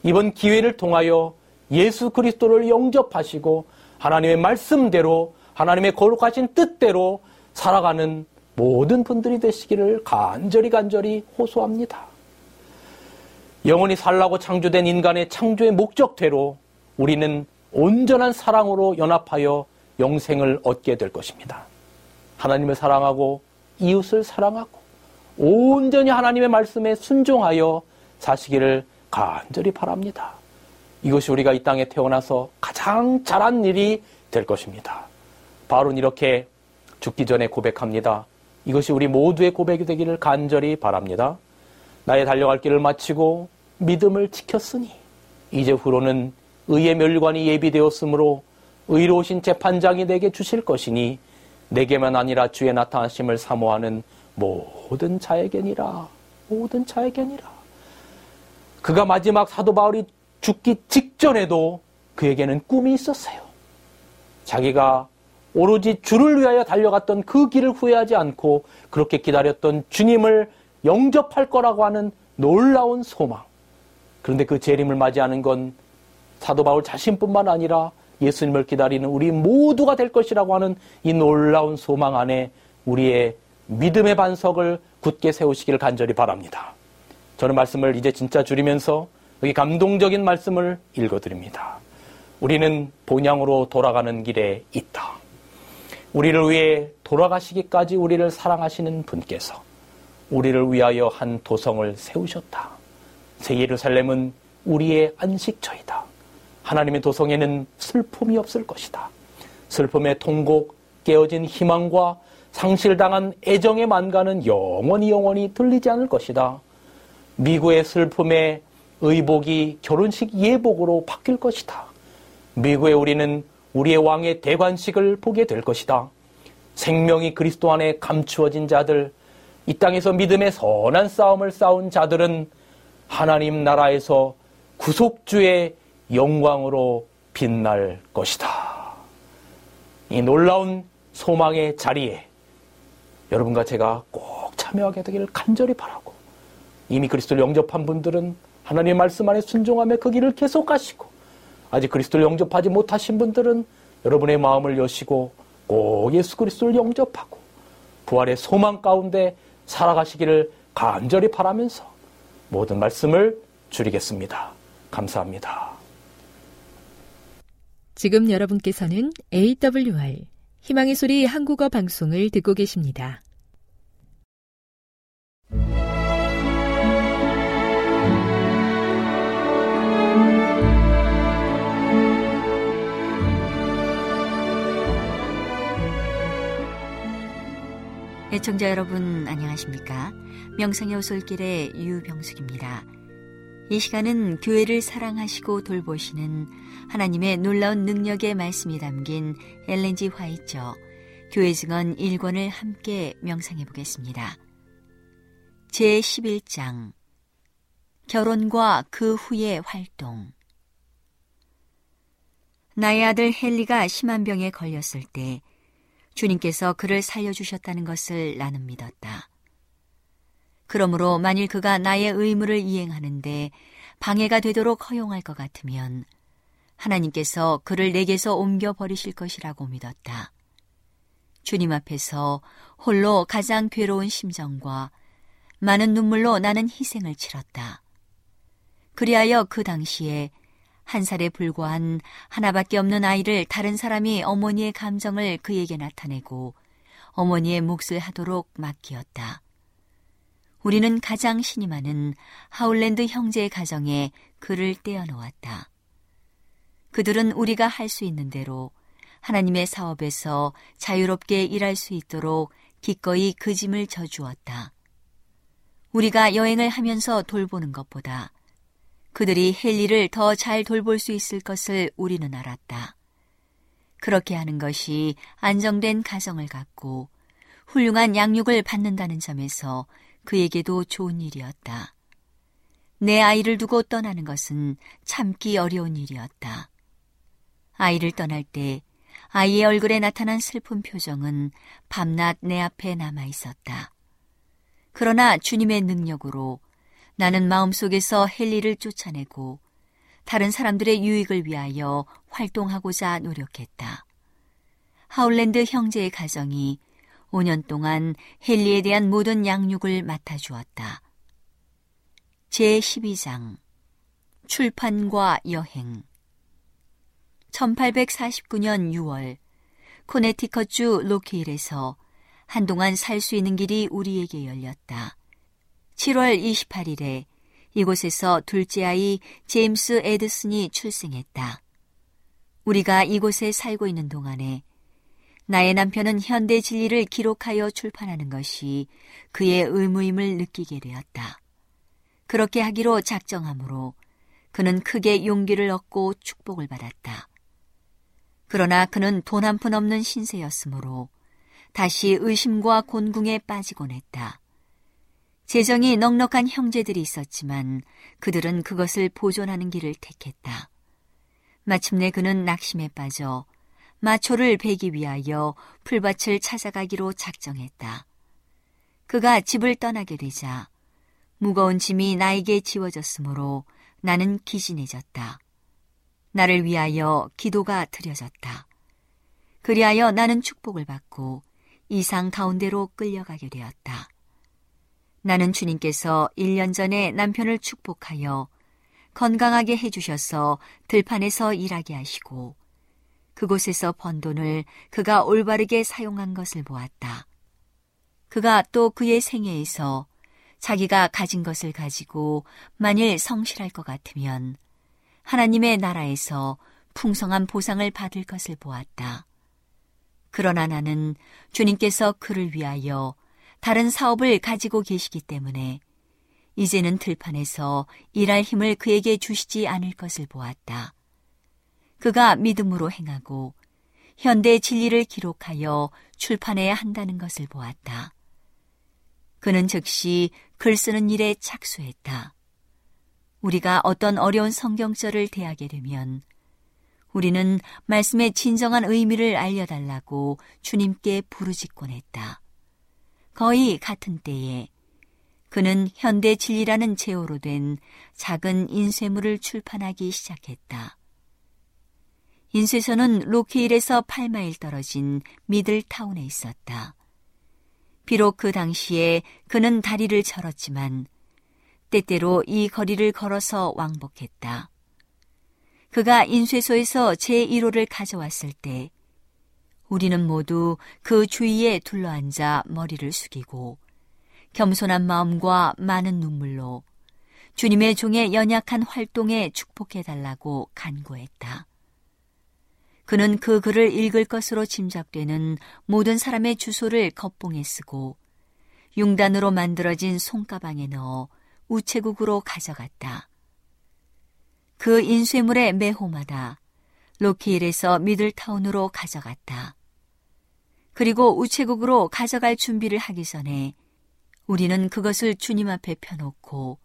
이번 기회를 통하여 예수 그리스도를 영접하시고 하나님의 말씀대로 하나님의 거룩하신 뜻대로 살아가는 모든 분들이 되시기를 간절히 간절히 호소합니다. 영원히 살라고 창조된 인간의 창조의 목적대로 우리는 온전한 사랑으로 연합하여 영생을 얻게 될 것입니다. 하나님을 사랑하고 이웃을 사랑하고 온전히 하나님의 말씀에 순종하여 사시기를 간절히 바랍니다. 이것이 우리가 이 땅에 태어나서 가장 잘한 일이 될 것입니다. 바울은 이렇게 죽기 전에 고백합니다. 이것이 우리 모두의 고백이 되기를 간절히 바랍니다. 나의 달려갈 길을 마치고 믿음을 지켰으니 이제 후로는 의의 멸관이 예비되었으므로 의로우신 재판장이 내게 주실 것이니 내게만 아니라 주의 나타나심을 사모하는 모든 자에게니라 모든 자에게니라 그가 마지막 사도 바울이 죽기 직전에도 그에게는 꿈이 있었어요. 자기가 오로지 주를 위하여 달려갔던 그 길을 후회하지 않고 그렇게 기다렸던 주님을 영접할 거라고 하는 놀라운 소망. 그런데 그 재림을 맞이하는 건 사도 바울 자신뿐만 아니라 예수님을 기다리는 우리 모두가 될 것이라고 하는 이 놀라운 소망 안에 우리의 믿음의 반석을 굳게 세우시기를 간절히 바랍니다. 저는 말씀을 이제 진짜 줄이면서 여기 감동적인 말씀을 읽어드립니다. 우리는 본향으로 돌아가는 길에 있다. 우리를 위해 돌아가시기까지 우리를 사랑하시는 분께서 우리를 위하여 한 도성을 세우셨다. 새 예루살렘은 우리의 안식처이다. 하나님의 도성에는 슬픔이 없을 것이다. 슬픔의 통곡, 깨어진 희망과 상실당한 애정의 만가는 영원히 영원히 들리지 않을 것이다. 미국의 슬픔의 의복이 결혼식 예복으로 바뀔 것이다. 미국에 우리는 우리의 왕의 대관식을 보게 될 것이다. 생명이 그리스도 안에 감추어진 자들, 이 땅에서 믿음의 선한 싸움을 싸운 자들은 하나님 나라에서 구속주의 영광으로 빛날 것이다. 이 놀라운 소망의 자리에 여러분과 제가 꼭 참여하게 되기를 간절히 바라고 이미 그리스도를 영접한 분들은 하나님의 말씀 안에 순종하며 그 길을 계속 가시고 아직 그리스도를 영접하지 못하신 분들은 여러분의 마음을 여시고 꼭 예수 그리스도를 영접하고 부활의 소망 가운데 살아가시기를 간절히 바라면서 모든 말씀을 줄이겠습니다. 감사합니다. 지금 여러분께서는 AWR 희망의 소리 한국어 방송을 듣고 계십니다. 애청자 여러분 안녕하십니까? 명성의 오솔길의 유병숙입니다. 이 시간은 교회를 사랑하시고 돌보시는 하나님의 놀라운 능력의 말씀이 담긴 엘렌지 화이처 교회 증언 1권을 함께 명상해 보겠습니다. 제 11장 결혼과 그 후의 활동 나의 아들 헨리가 심한 병에 걸렸을 때 주님께서 그를 살려주셨다는 것을 나는 믿었다. 그러므로 만일 그가 나의 의무를 이행하는데 방해가 되도록 허용할 것 같으면 하나님께서 그를 내게서 옮겨 버리실 것이라고 믿었다. 주님 앞에서 홀로 가장 괴로운 심정과 많은 눈물로 나는 희생을 치렀다. 그리하여 그 당시에 한 살에 불과한 하나밖에 없는 아이를 다른 사람이 어머니의 감정을 그에게 나타내고 어머니의 몫을 하도록 맡기었다. 우리는 가장 신이 많은 하울랜드 형제의 가정에 그를 떼어놓았다. 그들은 우리가 할 수 있는 대로 하나님의 사업에서 자유롭게 일할 수 있도록 기꺼이 그 짐을 져주었다. 우리가 여행을 하면서 돌보는 것보다 그들이 헨리를 더 잘 돌볼 수 있을 것을 우리는 알았다. 그렇게 하는 것이 안정된 가정을 갖고 훌륭한 양육을 받는다는 점에서 그에게도 좋은 일이었다. 내 아이를 두고 떠나는 것은 참기 어려운 일이었다. 아이를 떠날 때 아이의 얼굴에 나타난 슬픈 표정은 밤낮 내 앞에 남아 있었다. 그러나 주님의 능력으로 나는 마음속에서 헨리를 쫓아내고 다른 사람들의 유익을 위하여 활동하고자 노력했다. 하울랜드 형제의 가정이 5년 동안 헨리에 대한 모든 양육을 맡아주었다. 제12장 출판과 여행 1849년 6월 코네티컷주 로케일에서 한동안 살 수 있는 길이 우리에게 열렸다. 7월 28일에 이곳에서 둘째 아이 제임스 에드슨이 출생했다. 우리가 이곳에 살고 있는 동안에 나의 남편은 현대 진리를 기록하여 출판하는 것이 그의 의무임을 느끼게 되었다. 그렇게 하기로 작정하므로 그는 크게 용기를 얻고 축복을 받았다. 그러나 그는 돈 한 푼 없는 신세였으므로 다시 의심과 곤궁에 빠지곤 했다. 재정이 넉넉한 형제들이 있었지만 그들은 그것을 보존하는 길을 택했다. 마침내 그는 낙심에 빠져 마초를 베기 위하여 풀밭을 찾아가기로 작정했다. 그가 집을 떠나게 되자 무거운 짐이 나에게 지워졌으므로 나는 기진해졌다. 나를 위하여 기도가 드려졌다. 그리하여 나는 축복을 받고 이상 가운데로 끌려가게 되었다. 나는 주님께서 1년 전에 남편을 축복하여 건강하게 해주셔서 들판에서 일하게 하시고 그곳에서 번 돈을 그가 올바르게 사용한 것을 보았다. 그가 또 그의 생애에서 자기가 가진 것을 가지고 만일 성실할 것 같으면 하나님의 나라에서 풍성한 보상을 받을 것을 보았다. 그러나 나는 주님께서 그를 위하여 다른 사업을 가지고 계시기 때문에 이제는 들판에서 일할 힘을 그에게 주시지 않을 것을 보았다. 그가 믿음으로 행하고 현대 진리를 기록하여 출판해야 한다는 것을 보았다. 그는 즉시 글 쓰는 일에 착수했다. 우리가 어떤 어려운 성경절을 대하게 되면 우리는 말씀의 진정한 의미를 알려달라고 주님께 부르짖곤 했다. 거의 같은 때에 그는 현대 진리라는 제호로 된 작은 인쇄물을 출판하기 시작했다. 인쇄소는 로케일에서 8마일 떨어진 미들타운에 있었다. 비록 그 당시에 그는 다리를 절었지만 때때로 이 거리를 걸어서 왕복했다. 그가 인쇄소에서 제1호를 가져왔을 때 우리는 모두 그 주위에 둘러앉아 머리를 숙이고 겸손한 마음과 많은 눈물로 주님의 종의 연약한 활동에 축복해달라고 간구했다. 그는 그 글을 읽을 것으로 짐작되는 모든 사람의 주소를 겉봉에 쓰고 융단으로 만들어진 손가방에 넣어 우체국으로 가져갔다. 그 인쇄물의 매호마다 로키일에서 미들타운으로 가져갔다. 그리고 우체국으로 가져갈 준비를 하기 전에 우리는 그것을 주님 앞에 펴놓고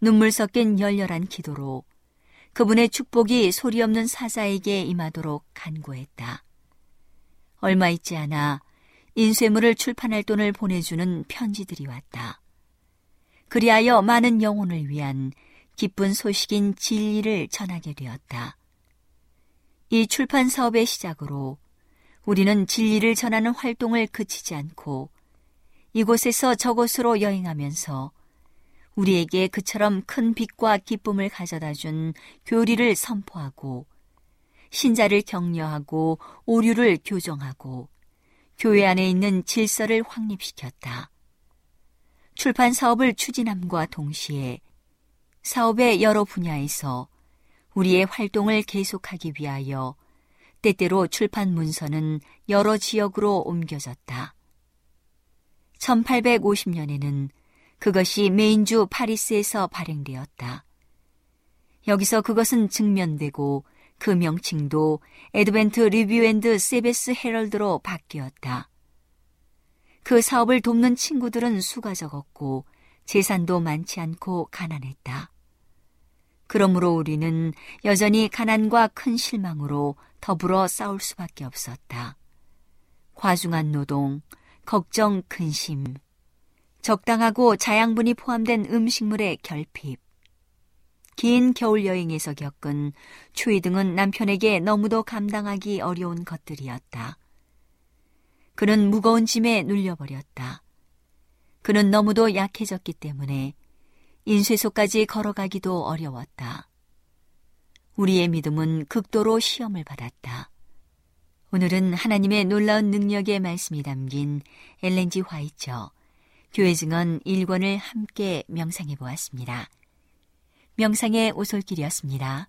눈물 섞인 열렬한 기도로 그분의 축복이 소리 없는 사자에게 임하도록 간구했다. 얼마 있지 않아 인쇄물을 출판할 돈을 보내주는 편지들이 왔다. 그리하여 많은 영혼을 위한 기쁜 소식인 진리를 전하게 되었다. 이 출판 사업의 시작으로 우리는 진리를 전하는 활동을 그치지 않고 이곳에서 저곳으로 여행하면서 우리에게 그처럼 큰 빛과 기쁨을 가져다 준 교리를 선포하고 신자를 격려하고 오류를 교정하고 교회 안에 있는 질서를 확립시켰다. 출판 사업을 추진함과 동시에 사업의 여러 분야에서 우리의 활동을 계속하기 위하여 때때로 출판 문서는 여러 지역으로 옮겨졌다. 1850년에는 그것이 메인주 파리스에서 발행되었다. 여기서 그것은 증면되고 그 명칭도 Advent Review and Sabbath Herald로 바뀌었다. 그 사업을 돕는 친구들은 수가 적었고 재산도 많지 않고 가난했다. 그러므로 우리는 여전히 가난과 큰 실망으로 더불어 싸울 수밖에 없었다. 과중한 노동, 걱정, 근심, 적당하고 자양분이 포함된 음식물의 결핍, 긴 겨울 여행에서 겪은 추위 등은 남편에게 너무도 감당하기 어려운 것들이었다. 그는 무거운 짐에 눌려버렸다. 그는 너무도 약해졌기 때문에 인쇄소까지 걸어가기도 어려웠다. 우리의 믿음은 극도로 시험을 받았다. 오늘은 하나님의 놀라운 능력의 말씀이 담긴 엘렌지 화이처 교회 증언 1권을 함께 명상해 보았습니다. 명상의 오솔길이었습니다.